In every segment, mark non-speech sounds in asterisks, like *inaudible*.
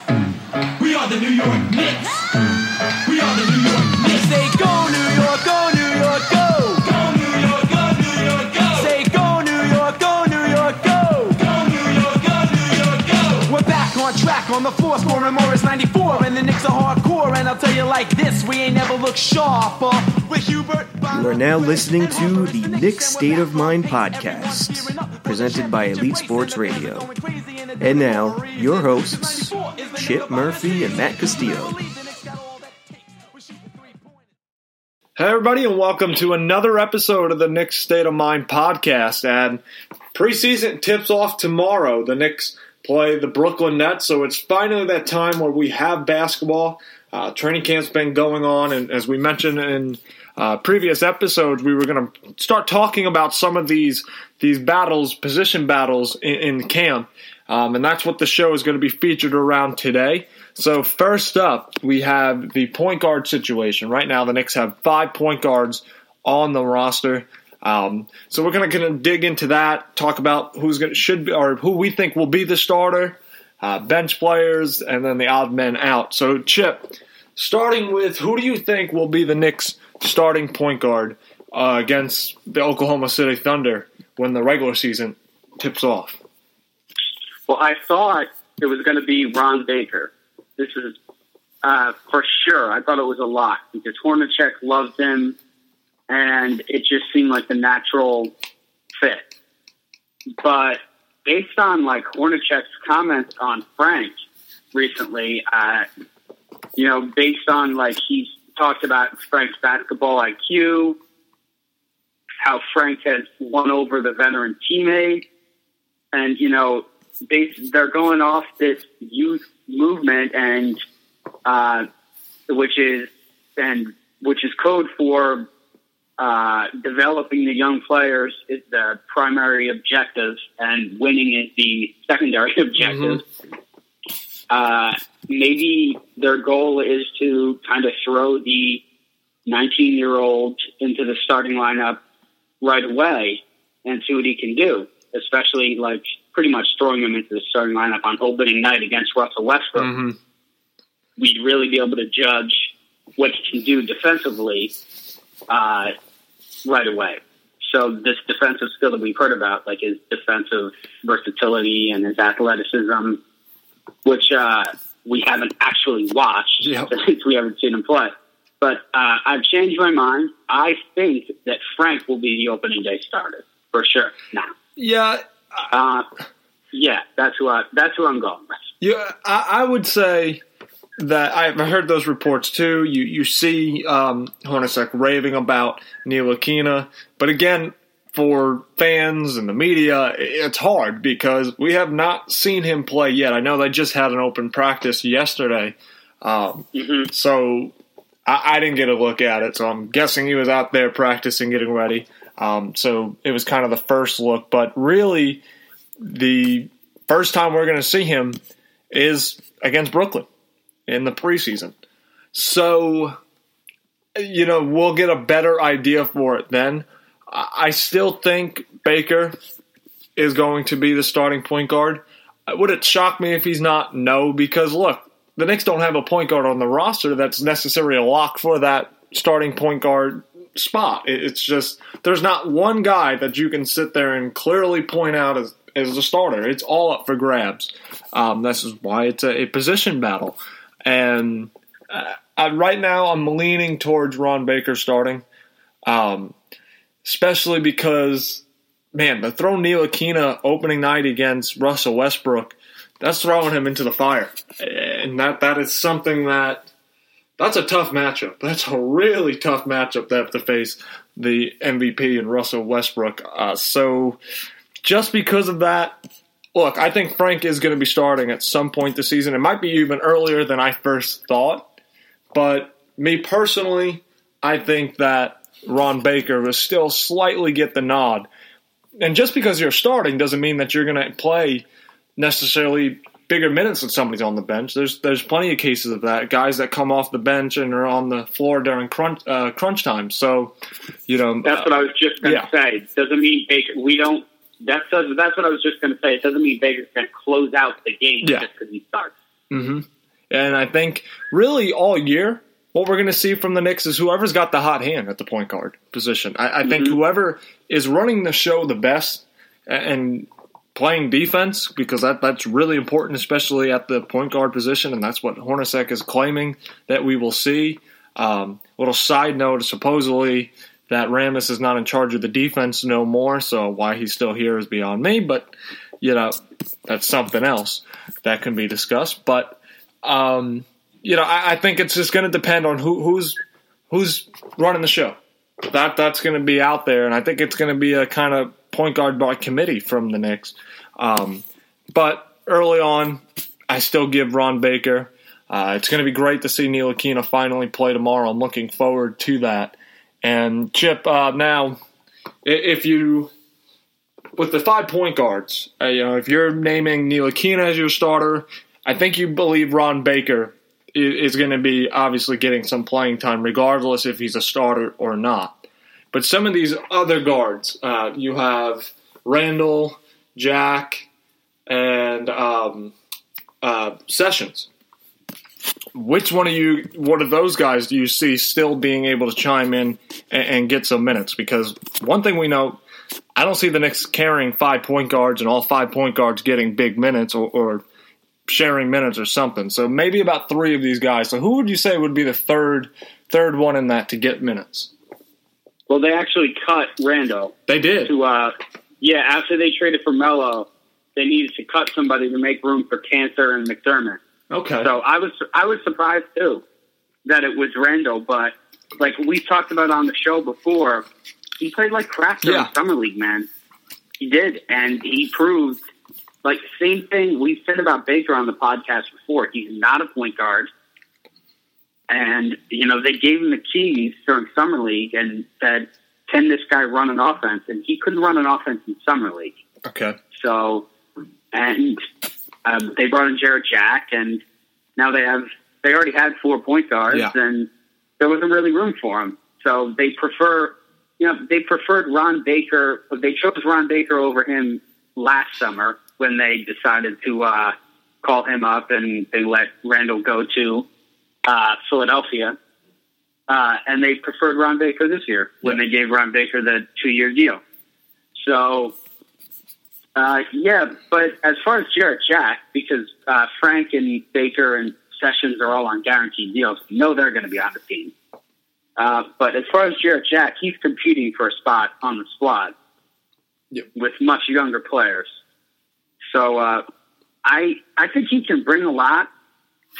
We are the New York Knicks. We are the New York Knicks. Say go New York, go New York, go. Go New York, go New York, go. Say go New York, go New York, go. Go New York, go New York, go. We're back on track on the floor, scoring more. Morris 94, and the Knicks are hardcore. And I'll tell you like this, we ain't never looked sharper. Uh, with Hubert. You are now listening to the Knicks State of Mind podcast, presented by Elite Sports Radio. And now, your hosts, Chip Murphy and Matt Castillo. Hey, everybody, and welcome to another episode of the Knicks State of Mind podcast. And preseason tips off tomorrow. The Knicks play the Brooklyn Nets, so it's finally that time where we have basketball. Uh, training camp's been going on, and as we mentioned in uh, previous episodes, we were going to start talking about some of these these battles, position battles in, in camp, um, and that's what the show is going to be featured around today. So first up, we have the point guard situation. Right now, the Knicks have five point guards on the roster. Um, so we're going to dig into that, talk about who's going to should be or who we think will be the starter, uh, bench players, and then the odd men out. So Chip, starting with who do you think will be the Knicks starting point guard uh, against the Oklahoma City Thunder when the regular season tips off? Well, I thought it was going to be Ron Baker. This is uh, for sure. I thought it was a lock because Hornacek loved him, and it just seemed like the natural fit. But based on like Hornacek's comments on Frank recently, uh, you know, based on like he's talked about Frank's basketball IQ, how Frank has won over the veteran teammate, and you know, they they're going off this youth movement and uh, which is and which is code for uh, developing the young players is the primary objective and winning is the secondary *laughs* objective. Uh, maybe their goal is to kind of throw the 19 year old into the starting lineup right away and see what he can do, especially like pretty much throwing him into the starting lineup on opening night against Russell Westbrook. Mm-hmm. We'd really be able to judge what he can do defensively uh, right away. So this defensive skill that we've heard about, like his defensive versatility and his athleticism, which uh, we haven't actually watched Yep. *laughs* since we haven't seen him play. But uh, I've changed my mind. I think that Frank will be the opening day starter for sure. Now, Yeah, uh, yeah, that's who I, that's who I'm going with. Yeah, I, I would say that I've heard those reports too. You you see um, Hornacek raving about Ntilikina, but again, for fans and the media, it's hard because we have not seen him play yet. I know they just had an open practice yesterday, um, Mhm. so I, I didn't get a look at it. So I'm guessing he was out there practicing, getting ready. Um, so it was kind of the first look, but really, the first time we're going to see him is against Brooklyn in the preseason. So, you know, we'll get a better idea for it then. I still think Baker is going to be the starting point guard. Would it shock me if he's not? No, because look, the Knicks don't have a point guard on the roster that's necessarily a lock for that starting point guard spot. It's just there's not one guy that you can sit there and clearly point out as as a starter. It's all up for grabs. Um, this is why it's a, a position battle. And uh, I, right now, I'm leaning towards Ron Baker starting, um, especially because, man, to throw Ntilikina opening night against Russell Westbrook, that's throwing him into the fire, and that that is something that that's a tough matchup. That's a really tough matchup to have to face the MVP and Russell Westbrook. Uh, so just because of that, look, I think Frank is going to be starting at some point this season. It might be even earlier than I first thought, but me personally, I think that Ron Baker will still slightly get the nod. And just because you're starting doesn't mean that you're going to play necessarily bigger minutes than somebody's on the bench. There's there's plenty of cases of that. Guys that come off the bench and are on the floor during crunch uh, crunch time. So, you know, That's what I was just going to Yeah. say. Doesn't mean Baker. We don't. That's that's what I was just going to say. It doesn't mean Baker's going to close out the game Yeah. just because he starts. And I think really all year, what we're going to see from the Knicks is whoever's got the hot hand at the point guard position. I, I think whoever is running the show the best and playing defense, because that, that's really important, especially at the point guard position, and that's what Hornacek is claiming that we will see. Um, little side note, supposedly that Rambis is not in charge of the defense no more, so why he's still here is beyond me, but, you know, that's something else that can be discussed. But um, you know, I, I think it's just going to depend on who, who's who's running the show. That that's going to be out there, and I think it's going to be a kind of point guard by committee from the Knicks. Um, but early on, I still give Ron Baker. Uh, it's going to be great to see Ntilikina finally play tomorrow. I'm looking forward to that. And Chip, uh, now if you with the five point guards, uh, you know, if you're naming Ntilikina as your starter, I think you believe Ron Baker is going to be obviously getting some playing time, regardless if he's a starter or not. But some of these other guards, uh, you have Randle, Jack, and um, uh, Sessions. Which one of you, what of those guys do you see still being able to chime in and, and get some minutes? Because one thing we know, I don't see the Knicks carrying five point guards and all five point guards getting big minutes or, or sharing minutes or something. So maybe about three of these guys. So who would you say would be the third third one in that to get minutes? Well, they actually cut Randle They did. to. Uh, yeah, after they traded for Melo, they needed to cut somebody to make room for Kanter and McDermott. Okay. So I was I was surprised too that it was Randle, but like we talked about on the show before, he played like crap during Yeah. summer league, man. He did, and he proved like same thing we said about Baker on the podcast before. He's not a point guard, and you know they gave him the keys during summer league and said, "Can this guy run an offense?" And he couldn't run an offense in summer league. okay. So, and um, they brought in Jarrett Jack, and now they have they already had four point guards, Yeah. and there wasn't really room for them. So they prefer, you know, they preferred Ron Baker. They chose Ron Baker over him last summer when they decided to uh, call him up, and they let Randle go to uh, Philadelphia. Uh, and they preferred Ron Baker this year when Yeah. they gave Ron Baker the two-year deal. So uh, yeah, but as far as Jarrett Jack, because uh, Frank and Baker and Sessions are all on guaranteed deals, we know they're going to be on the team. Uh, but as far as Jarrett Jack, he's competing for a spot on the squad Yep. with much younger players. So uh, I I think he can bring a lot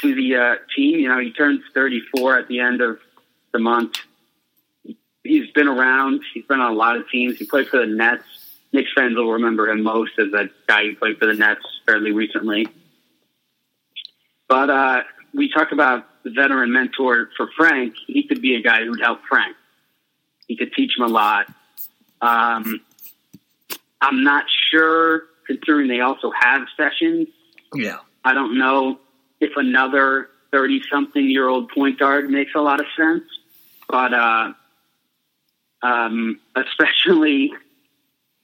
to the uh, team. You know, he turns 34 at the end of the month. He's been around. He's been on a lot of teams. He played for the Nets. Knicks fans will remember him most as a guy who played for the Nets fairly recently. But uh, we talk about the veteran mentor for Frank. He could be a guy who'd help Frank. He could teach him a lot. Um, I'm not sure, considering they also have Sessions. Yeah. I don't know if another 30 something year old point guard makes a lot of sense, but uh, um, *laughs* especially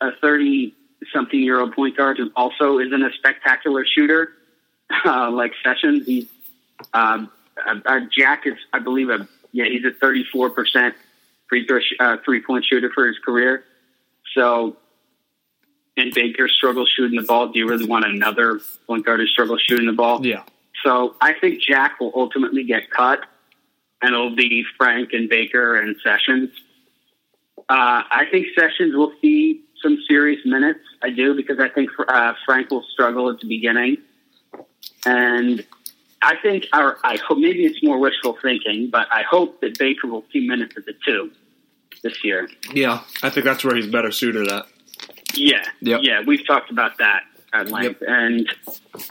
a 30 something year old point guard who also isn't a spectacular shooter *laughs* uh, like Sessions. He's um, uh, Jack is, I believe, a yeah, he's a 34% free throw sh- uh, three point shooter for his career. So, and Baker struggles shooting the ball. Do you really want another point guard who struggles shooting the ball? Yeah. So I think Jack will ultimately get cut, and it'll be Frank and Baker and Sessions. Uh, I think Sessions will see some serious minutes. I do because I think uh, Frank will struggle at the beginning, and I think, or I hope maybe it's more wishful thinking, but I hope that Baker will see minutes at the two this year. Yeah. I think that's where he's better suited at. Yeah, Yep. yeah, we've talked about that. at length, and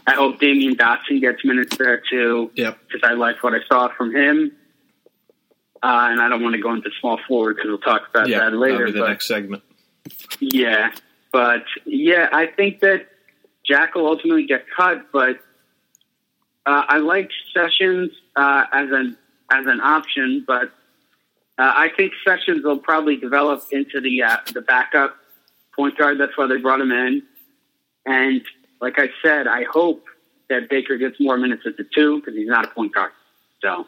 I hope Damyean Dotson gets minutes there too. Yep. because I like what I saw from him. Uh, and I don't want to go into small forward because we'll talk about Yeah, that later. the but next segment. Yeah, but yeah, I think that Jack will ultimately get cut, but uh, I like Sessions uh, as an as an option, but uh, I think Sessions will probably develop into the uh, the backup point guard. That's why they brought him in, and like I said, I hope that Baker gets more minutes at the two because he's not a point guard. So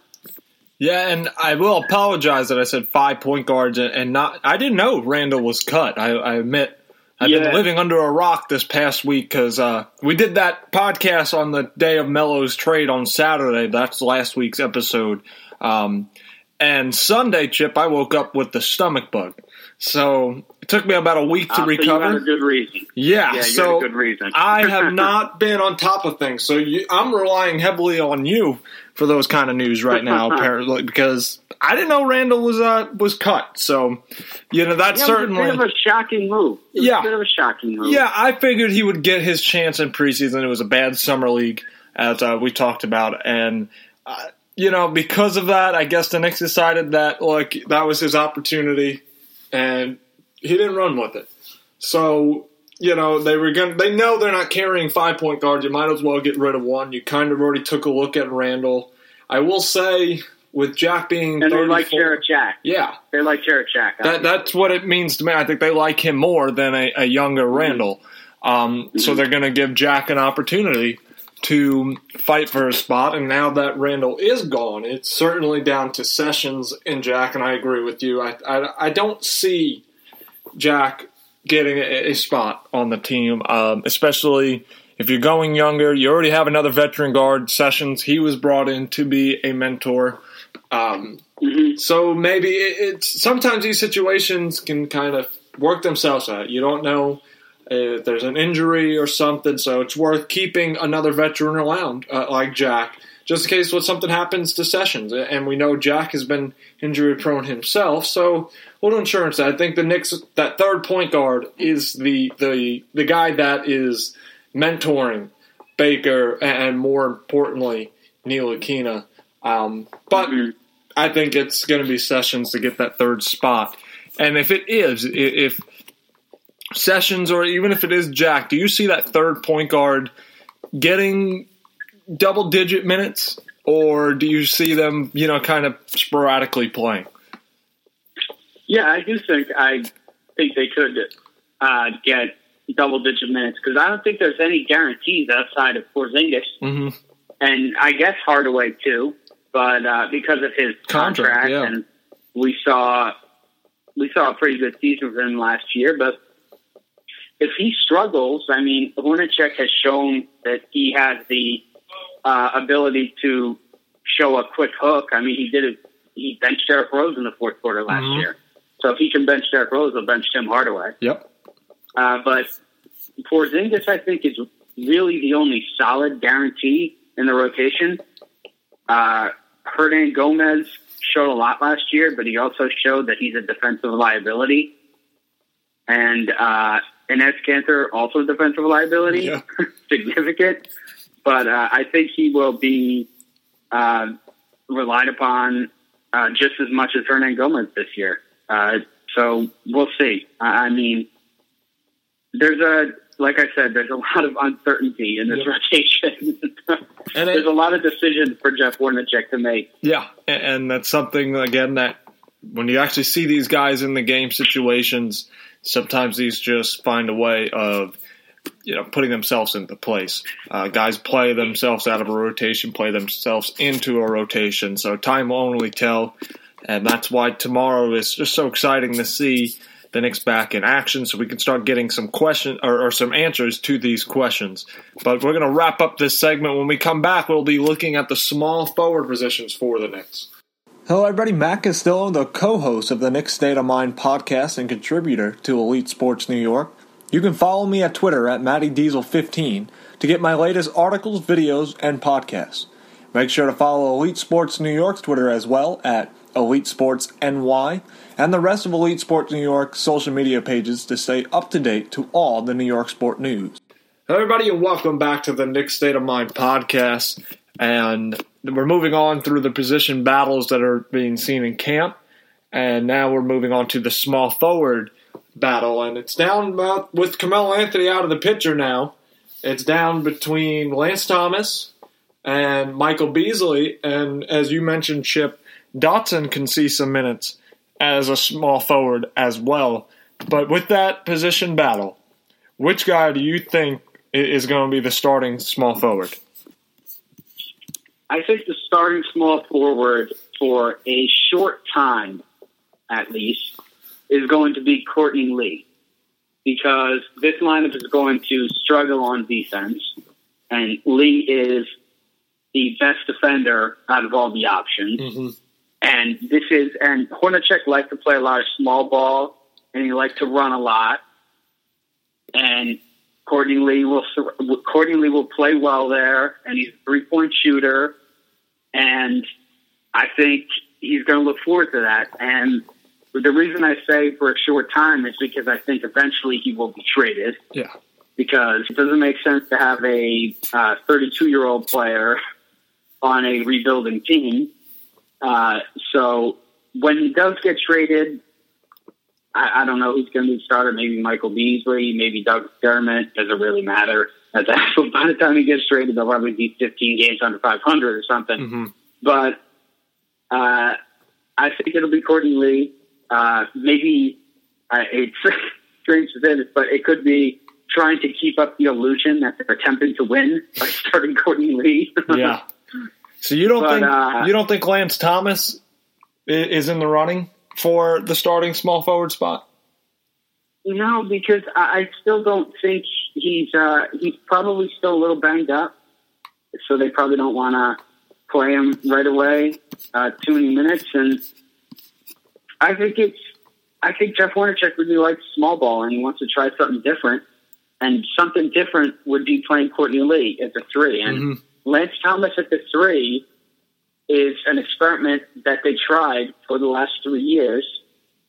Yeah, and I will apologize that I said five point guards and, not. I didn't know Randle was cut. I, I admit. I've been living under a rock this past week because uh, we did that podcast on the day of Melo's trade on Saturday. That's last week's episode. Um, and Sunday, Chip, I woke up with the stomach bug. So it took me about a week to uh, so you recover. had a good reason. Yeah, Yeah, you so had a good reason. I have *laughs* not been on top of things, so you, I'm relying heavily on you for those kind of news right now, *laughs* apparently, because I didn't know Randle was uh, was cut. So you know that's Yeah, certainly it was a bit of a shocking move. It was Yeah. a bit of a shocking move. yeah. I figured he would get his chance in preseason. It was a bad summer league, as uh, we talked about, and. Uh, you know, because of that, I guess the Knicks decided that like that was his opportunity, and he didn't run with it. So you know they were going. They know they're not carrying five point guards. You might as well get rid of one. You kind of already took a look at Randle. I will say with Jack being and they 34, like Jarrett Jack. yeah, They like Jarrett Jack. that that's what it means to me. I think they like him more than a, a younger Randle. Um, So they're going to give Jack an opportunity to fight for a spot. And now that Randle is gone, it's certainly down to Sessions and Jack. And I agree with you. I I, I don't see Jack getting a, a spot on the team, um, especially. If you're going younger, you already have another veteran guard, Sessions. He was brought in to be a mentor. Um, so maybe it, it's sometimes these situations can kind of work themselves out. You don't know if there's an injury or something, so it's worth keeping another veteran around uh, like Jack, just in case what something happens to Sessions. And we know Jack has been injury prone himself, so little insurance. I think the Knicks that third point guard is the the the guy that is mentoring Baker and more importantly Ntilikina. Um, but I think it's going to be Sessions to get that third spot. And if it is, if Sessions or even if it is Jack, do you see that third point guard getting double digit minutes? Or do you see them, you know, kind of sporadically playing? Yeah, I do think I think they could uh, get double digit minutes because I don't think there's any guarantees outside of Porzingis Mm-hmm. and I guess Hardaway too, but uh, because of his Contract, contract, yeah. and we saw we saw a pretty good season from him last year. But if he struggles, I mean, Hornacek has shown that he has the uh, ability to show a quick hook. I mean, he did it. He benched Derrick Rose in the fourth quarter last Mhm. year. So if he can bench Derrick Rose, he'll bench Tim Hardaway. Yep. Uh, but Porzingis, I think, is really the only solid guarantee in the rotation. Uh, Hernangomez showed a lot last year, but he also showed that he's a defensive liability. And uh, Enes Kanter, also a defensive liability, Yeah. *laughs* significant. But uh, I think he will be uh, relied upon uh, just as much as Hernangomez this year. Uh, so we'll see. I I mean, there's a like I said, there's a *laughs* lot of uncertainty in this rotation. *laughs* And it- there's a lot of decisions for Jeff Hornacek to make. Yeah, a- and that's something again that when you actually see these guys in the game situations, sometimes these just find a way of you know putting themselves into place. Uh, guys play themselves out of a rotation, play themselves into a rotation. So time will only tell, and that's why tomorrow is just so exciting to see the Knicks back in action, so we can start getting some question or, or some answers to these questions. But we're going to wrap up this segment. When we come back, we'll be looking at the small forward positions for the Knicks. Hello, everybody. Matt Castillo, the co-host of the Knicks State of Mind podcast and contributor to Elite Sports New York. You can follow me at Twitter at MattyDiesel15 to get my latest articles, videos, and podcasts. Make sure to follow Elite Sports New York's Twitter as well at Elite Sports NY and the rest of Elite Sports New York's social media pages to stay up to date to all the New York sport news. Hello, everybody, and welcome back to the Nick State of Mind podcast. And we're moving on through the position battles that are being seen in camp, and now we're moving on to the small forward battle, and it's down about with Carmelo Anthony out of the picture now. It's down between Lance Thomas and Michael Beasley, and as you mentioned, Chip Dotson can see some minutes as a small forward as well. But with that position battle, which guy do you think is going to be the starting small forward? I think the starting small forward for a short time, at least, is going to be Courtney Lee. Because this lineup is going to struggle on defense, and Lee is the best defender out of all the options. Mm-hmm. And this is, and Hornacek likes to play a lot of small ball, and he likes to run a lot. And Courtney Lee will Courtney Lee will play well there, and he's a three point shooter, and I think he's going to look forward to that. And the reason I say for a short time is because I think eventually he will be traded Yeah. because it doesn't make sense to have a uh, 32 year old player on a rebuilding team. Uh, so when he does get traded, I, I don't know who's going to be starter. Maybe Michael Beasley, maybe Doug Dermott. Doesn't really matter. *laughs* At that, by the time he gets traded, they'll probably be 15 games under 500 or something. Mm-hmm. But uh, I think it'll be Courtney Lee. Uh, maybe uh, it's *laughs* strange to say this, but it could be trying to keep up the illusion that they're attempting to win by *laughs* starting Courtney Lee. Yeah. So you don't But, think uh, you don't think Lance Thomas is in the running for the starting small forward spot? No, because I, still don't think he's uh, he's probably still a little banged up, so they probably don't want to play him right away, uh, too many minutes. And I think it's I think Jeff Hornacek really likes small ball and he wants to try something different. And something different would be playing Courtney Lee at the three. And Lance Thomas at the three is an experiment that they tried for the last three years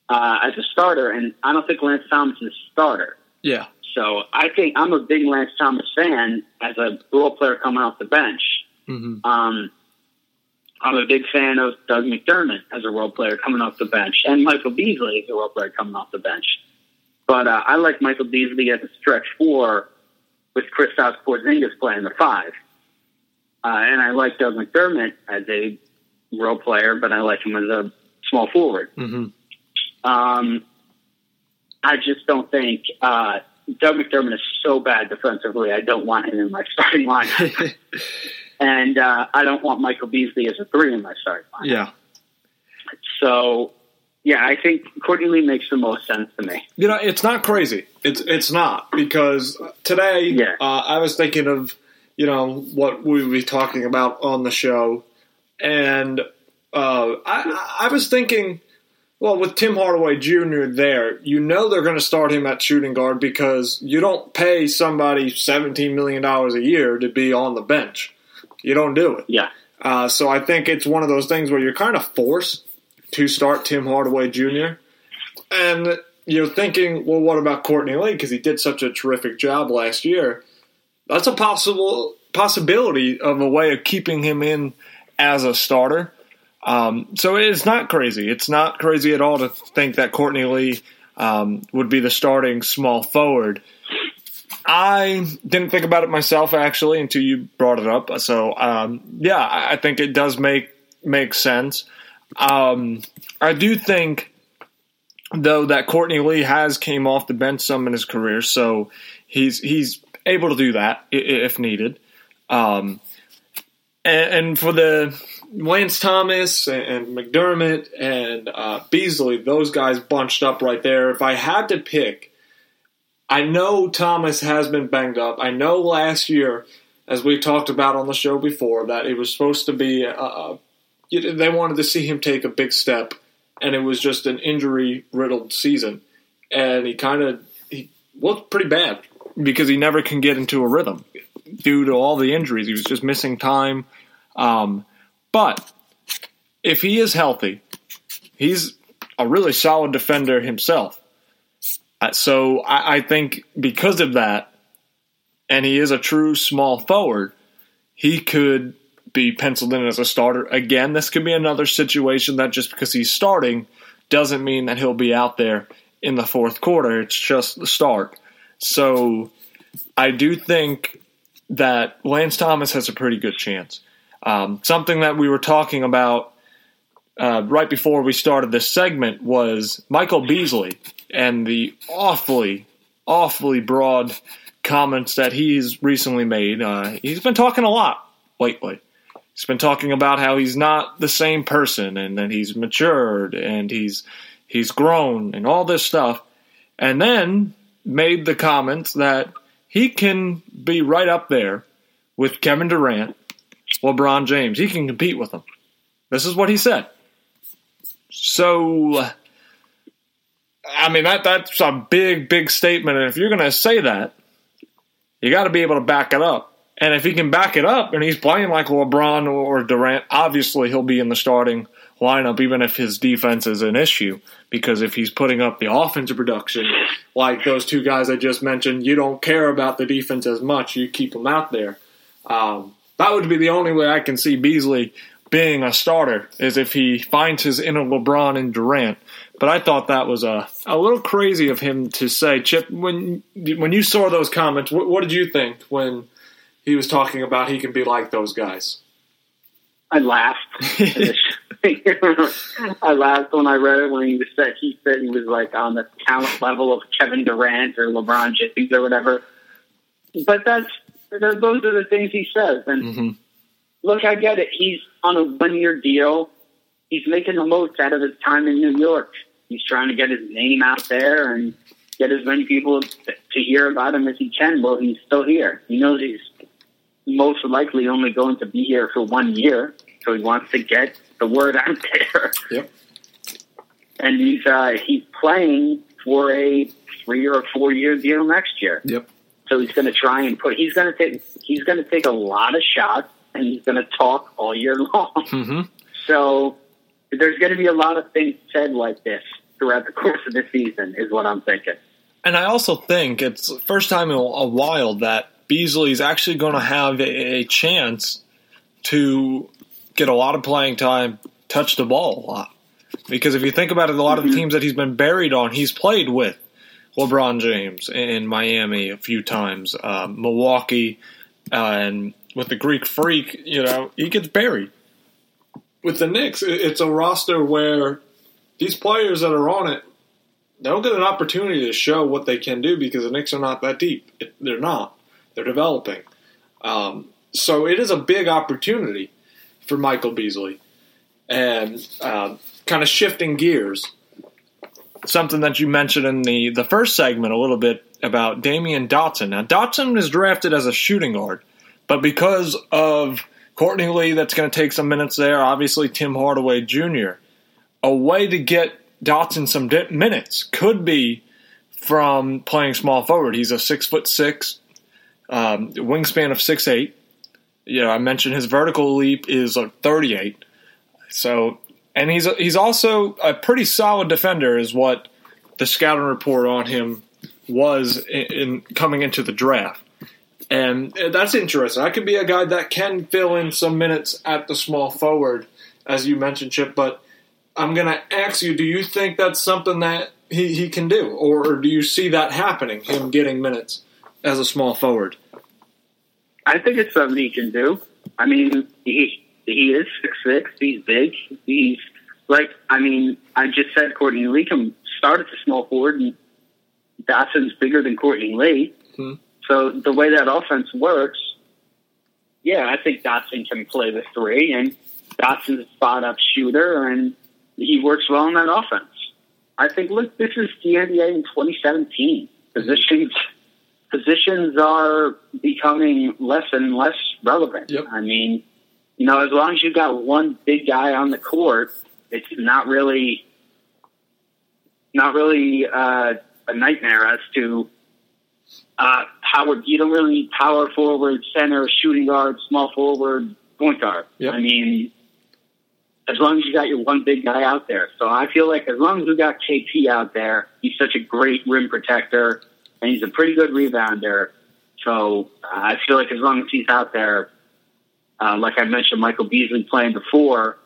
uh, as a starter, and I don't think Lance Thomas is a starter. Yeah. So I think I'm a big Lance Thomas fan as a role player coming off the bench. Mm-hmm. Um, I'm a big fan of Doug McDermott as a role player coming off the bench, and Michael Beasley as a role player coming off the bench. But uh, I like Michael Beasley as a stretch four with Kristaps Porzingis playing the five, uh, and I like Doug McDermott as a role player, but I like him as a small forward. Mm-hmm. Um, I just don't think uh, Doug McDermott is so bad defensively. I don't want him in my *laughs* starting lineup, *laughs* and uh, I don't want Michael Beasley as a three in my starting lineup. Yeah. So, yeah, I think Courtney Lee makes the most sense to me. You know, it's not crazy. It's it's not because today Yeah. uh, I was thinking of you know what we would be talking about on the show, and uh, I I was thinking, well, with Tim Hardaway Jr. there, you know they're going to start him at shooting guard because you don't pay somebody seventeen million dollars a year to be on the bench. You don't do it. Yeah, Uh, so I think it's one of those things where you're kind of forced to start Tim Hardaway Jr. And you're thinking, well, what about Courtney Lee? Because he did such a terrific job last year. That's a possible possibility of a way of keeping him in as a starter. Um, so it's not crazy. It's not crazy at all to think that Courtney Lee um, would be the starting small forward. I didn't think about it myself actually until you brought it up. So um, yeah, I think it does make make sense. Um, I do think though that Courtney Lee has came off the bench some in his career, so he's he's able to do that if needed. Um, and, for the Lance Thomas and, and McDermott and uh, Beasley, those guys bunched up right there. If I had to pick, I know Thomas has been banged up. I know last year, as we talked about on the show before, that it was supposed to be. Uh, they wanted to see him take a big step, and it was just an injury riddled season, and he kind of he looked pretty bad because he never can get into a rhythm due to all the injuries. He was just missing time. Um, but if he is healthy, he's a really solid defender himself. Uh, So I, I think because of that, and he is a true small forward, he could be penciled in as a starter. Again, this could be another situation that just because he's starting doesn't mean that he'll be out there in the fourth quarter. It's just the start. So I do think that Lance Thomas has a pretty good chance. Um, something that we were talking about uh, right before we started this segment was Michael Beasley and the awfully, awfully broad comments that he's recently made. Uh, he's been talking a lot lately. He's been talking about how he's not the same person and that he's matured and he's he's grown and all this stuff. And then made the comments that he can be right up there with Kevin Durant, LeBron James. He can compete with them. This is what he said. So I mean that that's a big, big statement. And if you're gonna say that, you gotta be able to back it up. And if he can back it up and he's playing like LeBron or Durant, obviously he'll be in the starting lineup, even if his defense is an issue. Because if he's putting up the offensive production, like those two guys I just mentioned, you don't care about the defense as much. You keep them out there. Um, that would be the only way I can see Beasley being a starter is if he finds his inner LeBron and Durant. But I thought that was a a little crazy of him to say. Chip, when when you saw those comments, what, what did you think when he was talking about he can be like those guys? I laughed. *laughs* I laughed when I read it when he said he said he was like on the talent level of Kevin Durant or LeBron James or whatever. But that's those are the things he says. And Mm-hmm. look, I get it. He's on a one year deal. He's making the most out of his time in New York. He's trying to get his name out there and get as many people to hear about him as he can while he's still here. He knows he's most likely only going to be here for one year, so he wants to get the word out *laughs* there. Yep. And he's uh, he's playing for a three or four year deal next year. Yep. So he's going to try and put. He's going to take. He's going to take a lot of shots, and he's going to talk all year *laughs* long. Mm-hmm. So there's going to be a lot of things said like this throughout the course of the season, is what I'm thinking. And I also think it's the first time in a while that Beasley's actually going to have a, a chance to get a lot of playing time, touch the ball a lot. Because if you think about it, a lot of the teams that he's been buried on, he's played with LeBron James in Miami a few times, uh, Milwaukee, uh, and with the Greek Freak, you know, he gets buried. With the Knicks, it's a roster where these players that are on it they'll get an opportunity to show what they can do because the Knicks are not that deep. They're not. They're developing. Um, so it is a big opportunity for Michael Beasley. And uh, kind of shifting gears, something that you mentioned in the, the first segment a little bit about Damyean Dotson. Now, Dotson is drafted as a shooting guard, but because of Courtney Lee, that's going to take some minutes there, obviously Tim Hardaway Jr., a way to get Dotson some minutes could be from playing small forward. He's a six foot six, um, wingspan of six eight. You know, I mentioned his vertical leap is thirty eight. So, and he's he's also a pretty solid defender, is what the scouting report on him was in, in coming into the draft. And that's interesting. I could be a guy that can fill in some minutes at the small forward, as you mentioned, Chip. But I'm going to ask you: Do you think that's something that he, he can do, or do you see that happening? Him getting minutes as a small forward. I think it's something he can do. I mean, he he is six six. He's big. He's like I mean, I just said Courtney Lee can start at the small forward, and Dotson's bigger than Courtney Lee. Hmm. So the way that offense works, yeah, I think Dotson can play the three, and Dotson's a spot up shooter, and he works well in that offense. I think look, this is the NBA in 2017. Positions positions are becoming less and less relevant. Yep. I mean, you know, as long as you've got one big guy on the court, it's not really not really uh, a nightmare as to uh, power. You don't really need power forward, center, shooting guard, small forward, point guard. Yep. I mean, as long as you got your one big guy out there. So I feel like as long as we got KP out there, he's such a great rim protector and he's a pretty good rebounder. So uh, I feel like as long as he's out there, uh, like I mentioned, Michael Beasley playing before,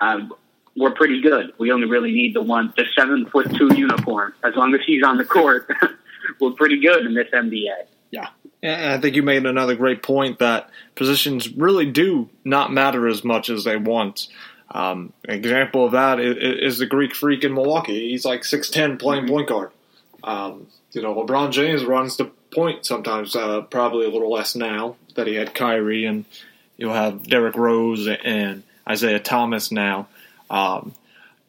um, we're pretty good. We only really need the one, the seven foot two *laughs* unicorn. As long as he's on the court, *laughs* we're pretty good in this NBA. Yeah. And I think you made another great point that positions really do not matter as much as they once. Um, an example of that is, is, the Greek freak in Milwaukee. He's like 6'10 playing point guard. Um, you know, LeBron James runs the point sometimes, uh, probably a little less now that he had Kyrie, and you'll have Derrick Rose and Isaiah Thomas now. Um,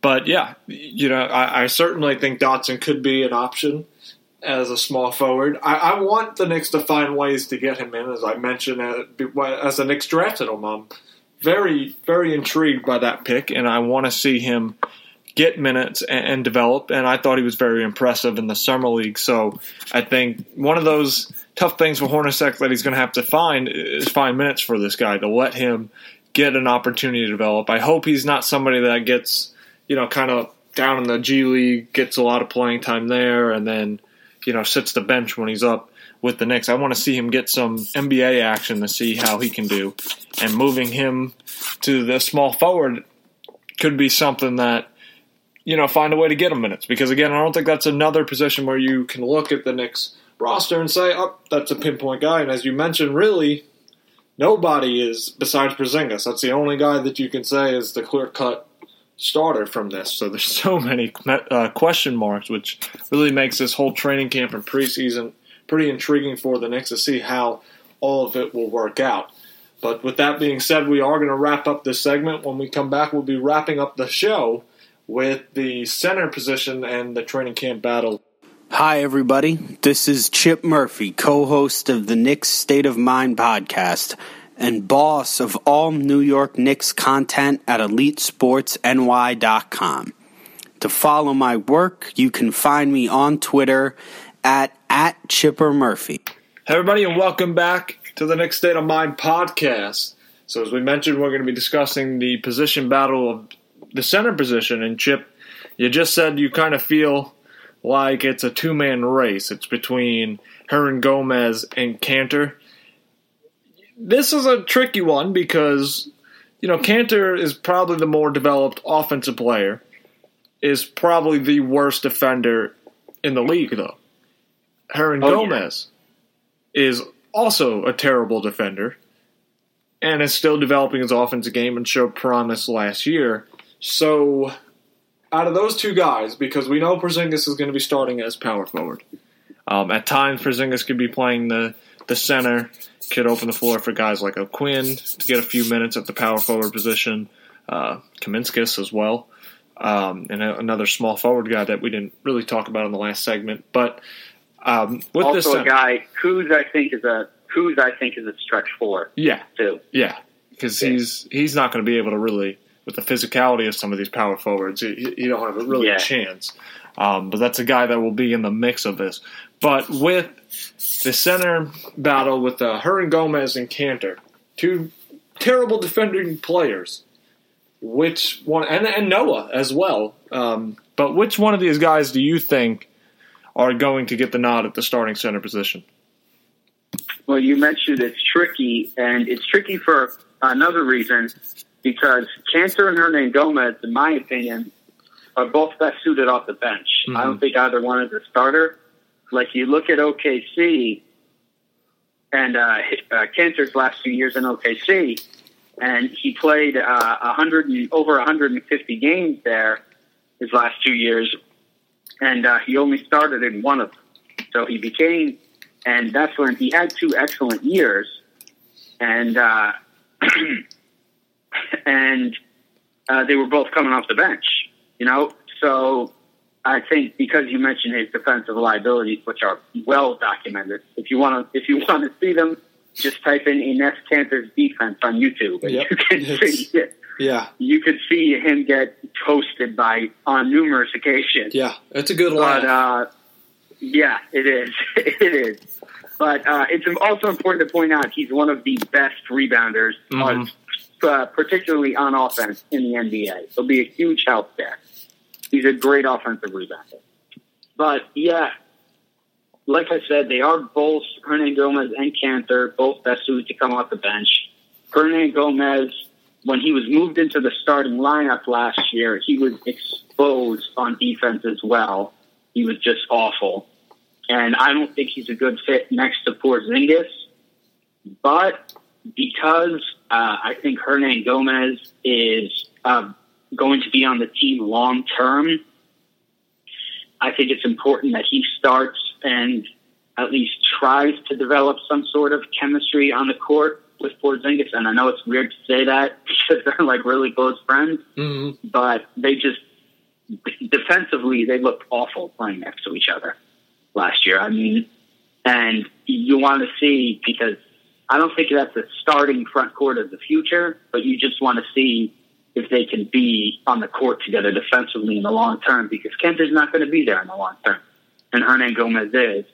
but yeah, you know, I, I, certainly think Dotson could be an option as a small forward. I, I, want the Knicks to find ways to get him in, as I mentioned, uh, as the Knicks drafted him. I'm very, very intrigued by that pick, and I want to see him get minutes and, and, develop. And I thought he was very impressive in the summer league. So I think one of those tough things for Hornacek that he's going to have to find is find minutes for this guy to let him get an opportunity to develop. I hope he's not somebody that gets, you know, kind of down in the G League, gets a lot of playing time there, and then, you know, sits the bench when he's up with the Knicks. I want to see him get some NBA action to see how he can do. And moving him to the small forward could be something that, you know, find a way to get him minutes. Because again, I don't think that's another position where you can look at the Knicks roster and say, oh, that's a pinpoint guy. And as you mentioned, really, nobody is besides Porzingis. That's the only guy that you can say is the clear cut starter from this. So there's so many uh, question marks, which really makes this whole training camp and preseason pretty intriguing for the Knicks to see how all of it will work out. But with that being said, we are going to wrap up this segment. When we come back, we'll be wrapping up the show with the center position and the training camp battle. Hi, everybody. This is Chip Murphy, co host of the Knicks State of Mind podcast and boss of all New York Knicks content at EliteSportsNY.com. To follow my work, you can find me on Twitter at, at Chipper Murphy. Hey, everybody, and welcome back to the Knicks State of Mind podcast. So, as we mentioned, we're going to be discussing the position battle of the center position. And, Chip, you just said you kind of feel like it's a two man race. It's between Hernangomez and Kanter. This is a tricky one because, you know, Kanter is probably the more developed offensive player, is probably the worst defender in the league, though. Hernan oh, Gomez yeah. is also a terrible defender and is still developing his offensive game and showed promise last year. So out of those two guys, because we know Porzingis is going to be starting as power forward. Um, at times, Porzingis could be playing the the center, could open the floor for guys like O'Quinn to get a few minutes at the power forward position. Uh, Kuzminskas as well, um, and a, another small forward guy that we didn't really talk about in the last segment. But um, with also this a guy who's I think is a who's I think is a stretch four. Yeah, too. Yeah, because yeah. he's he's not going to be able to really with the physicality of some of these power forwards, you, you don't have a really yeah. a chance. Um, but that's a guy that will be in the mix of this. But with the center battle with uh, Hernangomez and Kanter, two terrible defending players, which one, and, and Noah as well. Um, but which one of these guys do you think are going to get the nod at the starting center position? Well, you mentioned it's tricky, and it's tricky for another reason because Kanter and Hernangomez, in my opinion, are both best suited off the bench. Mm-hmm. I don't think either one is a starter. Like you look at OKC and uh, uh, last few years in OKC, and he played uh, 100 and, over 150 games there his last two years, and uh, he only started in one of them. So he became, and that's when he had two excellent years, and uh, *clears throat* and uh, they were both coming off the bench. You know, so I think because you mentioned his defensive liabilities, which are well documented. If you want to, if you want to see them, just type in Enes Kanter's defense on YouTube, and yep. you can see it. Yeah, you could see him get toasted by on numerous occasions. Yeah, it's a good line. But uh, yeah, it is. *laughs* it is. But uh, it's also important to point out he's one of the best rebounders mm-hmm uh, particularly on offense in the NBA. He'll be a huge help there. He's a great offensive rebounder. But yeah, like I said, they are both Hernangomez and Kanter, both best suited to come off the bench. Hernangomez, when he was moved into the starting lineup last year, he was exposed on defense as well. He was just awful. And I don't think he's a good fit next to Porzingis. But because uh, I think Hernangomez is uh, going to be on the team long term, I think it's important that he starts and at least tries to develop some sort of chemistry on the court with Porzingis. And I know it's weird to say that *laughs* because they're like really close friends, Mm-hmm. but they just defensively they looked awful playing next to each other last year. I mean, and you want to see because I don't think that's the starting front court of the future, but you just want to see if they can be on the court together defensively in the long term because Kent is not going to be there in the long term, and Hernangomez is,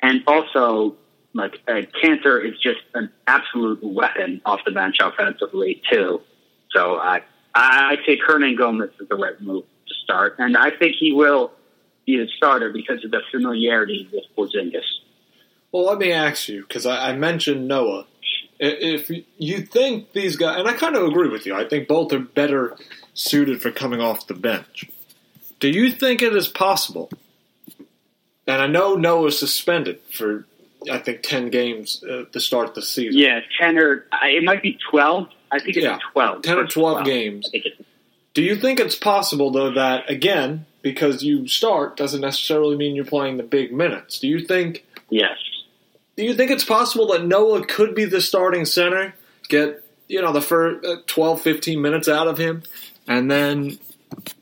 and also like uh, Kanter is just an absolute weapon off the bench offensively too. So I I take Hernangomez as the right move to start, and I think he will be the starter because of the familiarity with Porzingis. Well, let me ask you because I, I mentioned Noah. If you think these guys, and I kind of agree with you, I think both are better suited for coming off the bench. Do you think it is possible? And I know Noah's suspended for, I think, ten games uh, to start the season. Yeah, ten or it might be twelve. I think it's Yeah, twelve. 10 or First 12 games. I think it's Do you think it's possible though that again, because you start doesn't necessarily mean you're playing the big minutes? Do you think? yes. Do you think it's possible that Noah could be the starting center, get you know the first uh, 12, 15 minutes out of him, and then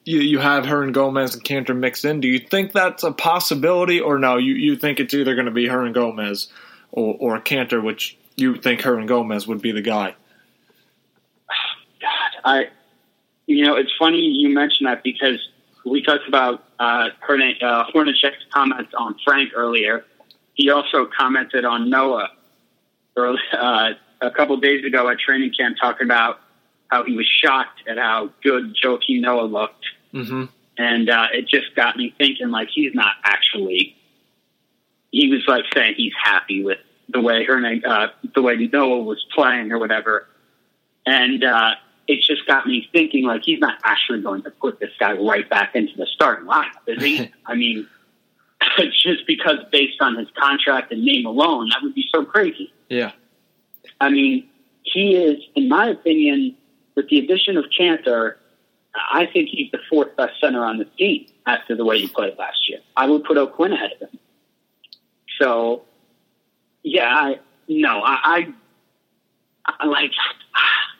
you you have Hernangomez and Kanter mixed in? Do you think that's a possibility, or no? You you think it's either going to be Hernangomez or or Kanter, which you think Hernangomez would be the guy? God, I, you know, it's funny you mentioned that because we talked about uh, uh, Hornacek's comments on Frank earlier. He also commented on Noah early, uh, a couple days ago at training camp, talking about how he was shocked at how good Joakim Noah looked, Mm-hmm. and uh, it just got me thinking like he's not actually. He was like saying he's happy with the way Herne, uh, the way Noah was playing or whatever, and uh, it just got me thinking like he's not actually going to put this guy right back into the starting lineup, is he? *laughs* I mean, *laughs* just because based on his contract and name alone, that would be so crazy. Yeah. I mean, he is, in my opinion, with the addition of Kanter, I think he's the fourth best center on the team after the way he played last year. I would put O'Quinn ahead of him. So, yeah, I, no, I, I, I like,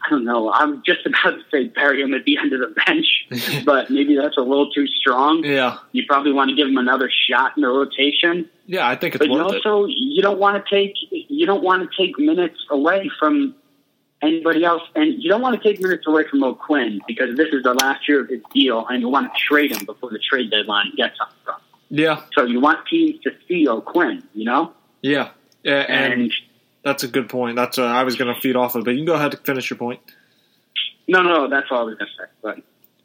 I don't know. I'm just about to say bury him at the end of the bench, *laughs* but maybe that's a little too strong. Yeah. You probably want to give him another shot in the rotation. Yeah, I think it's But you worth it. also you don't want to take you don't want to take minutes away from anybody else, and you don't want to take minutes away from O'Quinn because this is the last year of his deal, and you want to trade him before the trade deadline gets up. from. Yeah. So you want teams to see O'Quinn, you know, Yeah. Yeah, and, and that's a good point. That's uh, I was going to feed off of, but you can go ahead and finish your point. no, no, that's all I was gonna say. But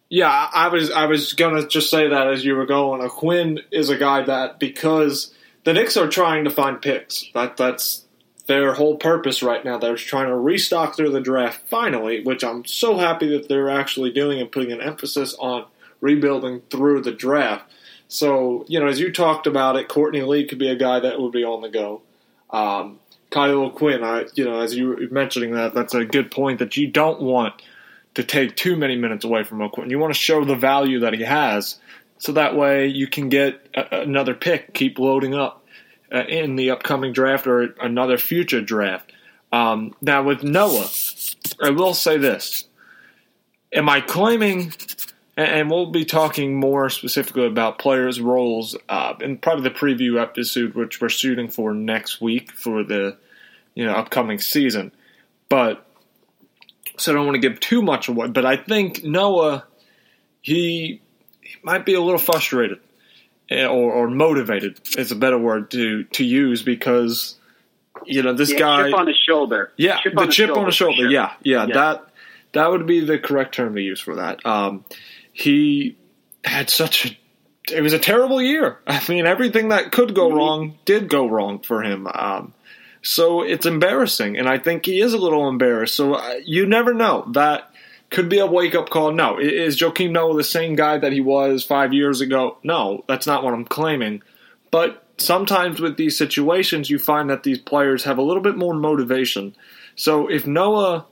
Yeah, I I was I was gonna just say that as you were going. O'Quinn is a guy that because the Knicks are trying to find picks. That that's their whole purpose right now. They're trying to restock through the draft finally, which I'm so happy that they're actually doing and putting an emphasis on rebuilding through the draft. So you know, as you talked about it, Courtney Lee could be a guy that would be on the go. Um, Kyle Quinn, I you know, as you were mentioning that, that's a good point that you don't want to take too many minutes away from O'Quinn. You want to show the value that he has, so that way you can get a, another pick, keep loading up uh, in the upcoming draft or another future draft. Um, now with Noah, I will say this: Am I claiming? And we'll be talking more specifically about players' roles uh, in probably the preview episode, which we're shooting for next week for the you know upcoming season. But so I don't want to give too much away. But I think Noah, he, he might be a little frustrated eh, or, or motivated is a better word to to use because you know this yeah, guy. chip on his shoulder. Yeah, chip the chip on the shoulder. sure. Yeah, yeah, Yeah. that that would be the correct term to use for that. Um, he had such a it was a terrible year. *laughs* I mean, everything that could go wrong did go wrong for him. Um, so it's embarrassing, and I think he is a little embarrassed. So uh, you never know. That could be a wake up call. No, is Joakim Noah the same guy that he was five years ago? No, that's not what I'm claiming. But sometimes with these situations, you find that these players have a little bit more motivation. So if Noah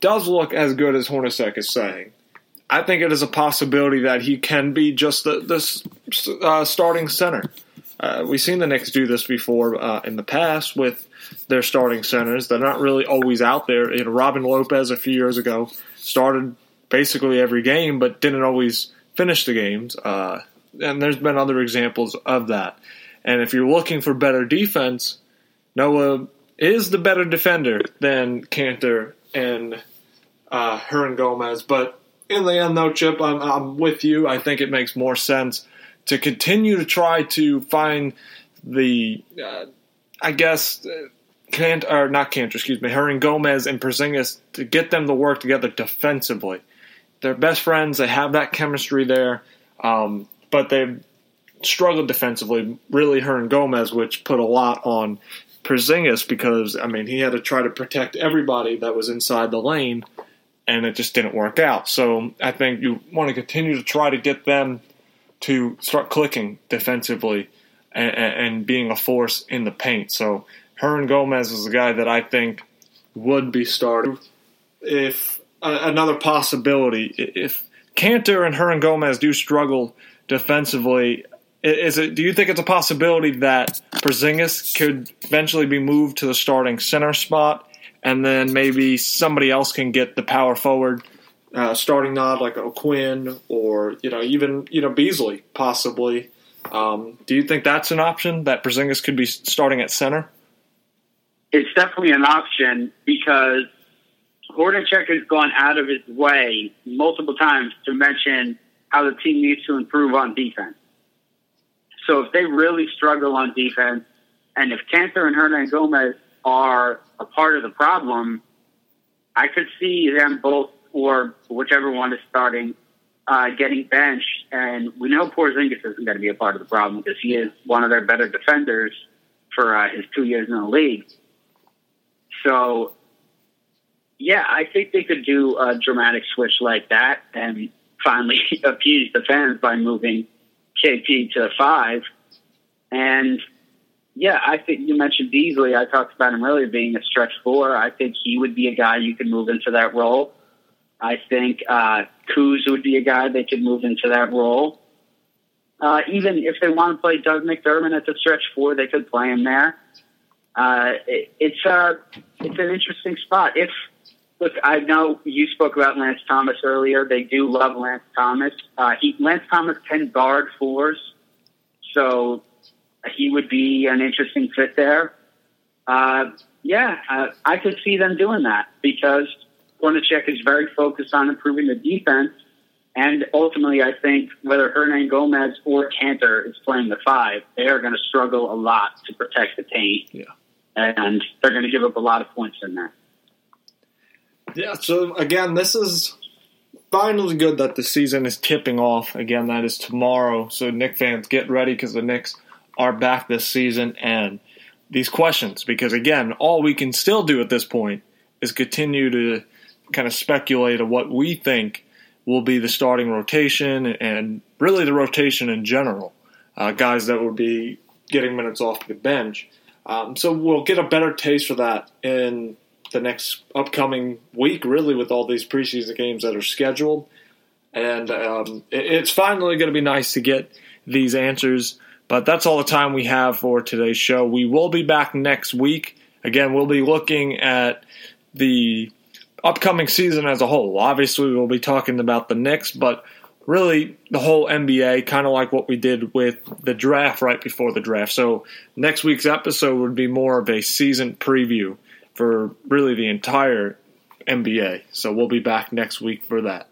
does look as good as Hornacek is saying, I think it is a possibility that he can be just the, the uh, starting center. Uh, we've seen the Knicks do this before uh, in the past with their starting centers. They're not really always out there. You know, Robin Lopez a few years ago started basically every game, but didn't always finish the games. Uh, and there's been other examples of that. And if you're looking for better defense, Noah is the better defender than Kanter and uh, Hernangomez. But in the end, though, Chip, I'm, I'm with you. I think it makes more sense to continue to try to find the, uh, I guess, Kant or not Kanter, excuse me, Hernangomez and Porzingis to get them to work together defensively. They're best friends. They have that chemistry there, um, but they struggled defensively. Really, Hernangomez, which put a lot on Porzingis because I mean he had to try to protect everybody that was inside the lane and it just didn't work out. So I think you want to continue to try to get them to start clicking defensively and, and being a force in the paint. So Hernangomez is a guy that I think would be started. If uh, another possibility, if Kanter and Hernangomez do struggle defensively, is it? Do you think it's a possibility that Porzingis could eventually be moved to the starting center spot and then maybe somebody else can get the power forward uh, starting nod like O'Quinn or you know even you know Beasley possibly. Um, do you think that's an option that Porzingis could be starting at center? It's definitely an option because Hornacek has gone out of his way multiple times to mention how the team needs to improve on defense. So if they really struggle on defense, and if Kanter and Hernangomez are a part of the problem, I could see them both, or whichever one is starting, uh, getting benched. And we know Porzingis isn't going to be a part of the problem because he is one of their better defenders for uh, his two years in the league. So, yeah, I think they could do a dramatic switch like that and finally *laughs* appease the fans by moving KP to five. And yeah, I think you mentioned Beasley. I talked about him earlier being a stretch four. I think he would be a guy you could move into that role. I think uh, Kuz would be a guy they could move into that role. Uh, even if they want to play Doug McDermott at the stretch four, they could play him there. Uh, it, it's a uh, it's an interesting spot. If look, I know you spoke about Lance Thomas earlier. They do love Lance Thomas. Uh, he, Lance Thomas can guard fours, so he would be an interesting fit there. Uh, yeah, uh, I could see them doing that because Hornacek is very focused on improving the defense. And ultimately, I think whether Hernangomez or Kanter is playing the five, they are going to struggle a lot to protect the paint. Yeah. And they're going to give up a lot of points in there. Yeah, so again, this is finally good that the season is tipping off. Again, that is tomorrow. So, Knick fans, get ready because the Knicks are back this season and these questions because again, all we can still do at this point is continue to kind of speculate of what we think will be the starting rotation and really the rotation in general. Uh, guys that will be getting minutes off the bench. Um, so we'll get a better taste for that in the next upcoming week, really, with all these preseason games that are scheduled. And um, it's finally going to be nice to get these answers but that's all the time we have for today's show. We will be back next week. Again, we'll be looking at the upcoming season as a whole. Obviously, we'll be talking about the Knicks, but really the whole NBA, kind of like what we did with the draft right before the draft. So, next week's episode would be more of a season preview for really the entire NBA. So, we'll be back next week for that.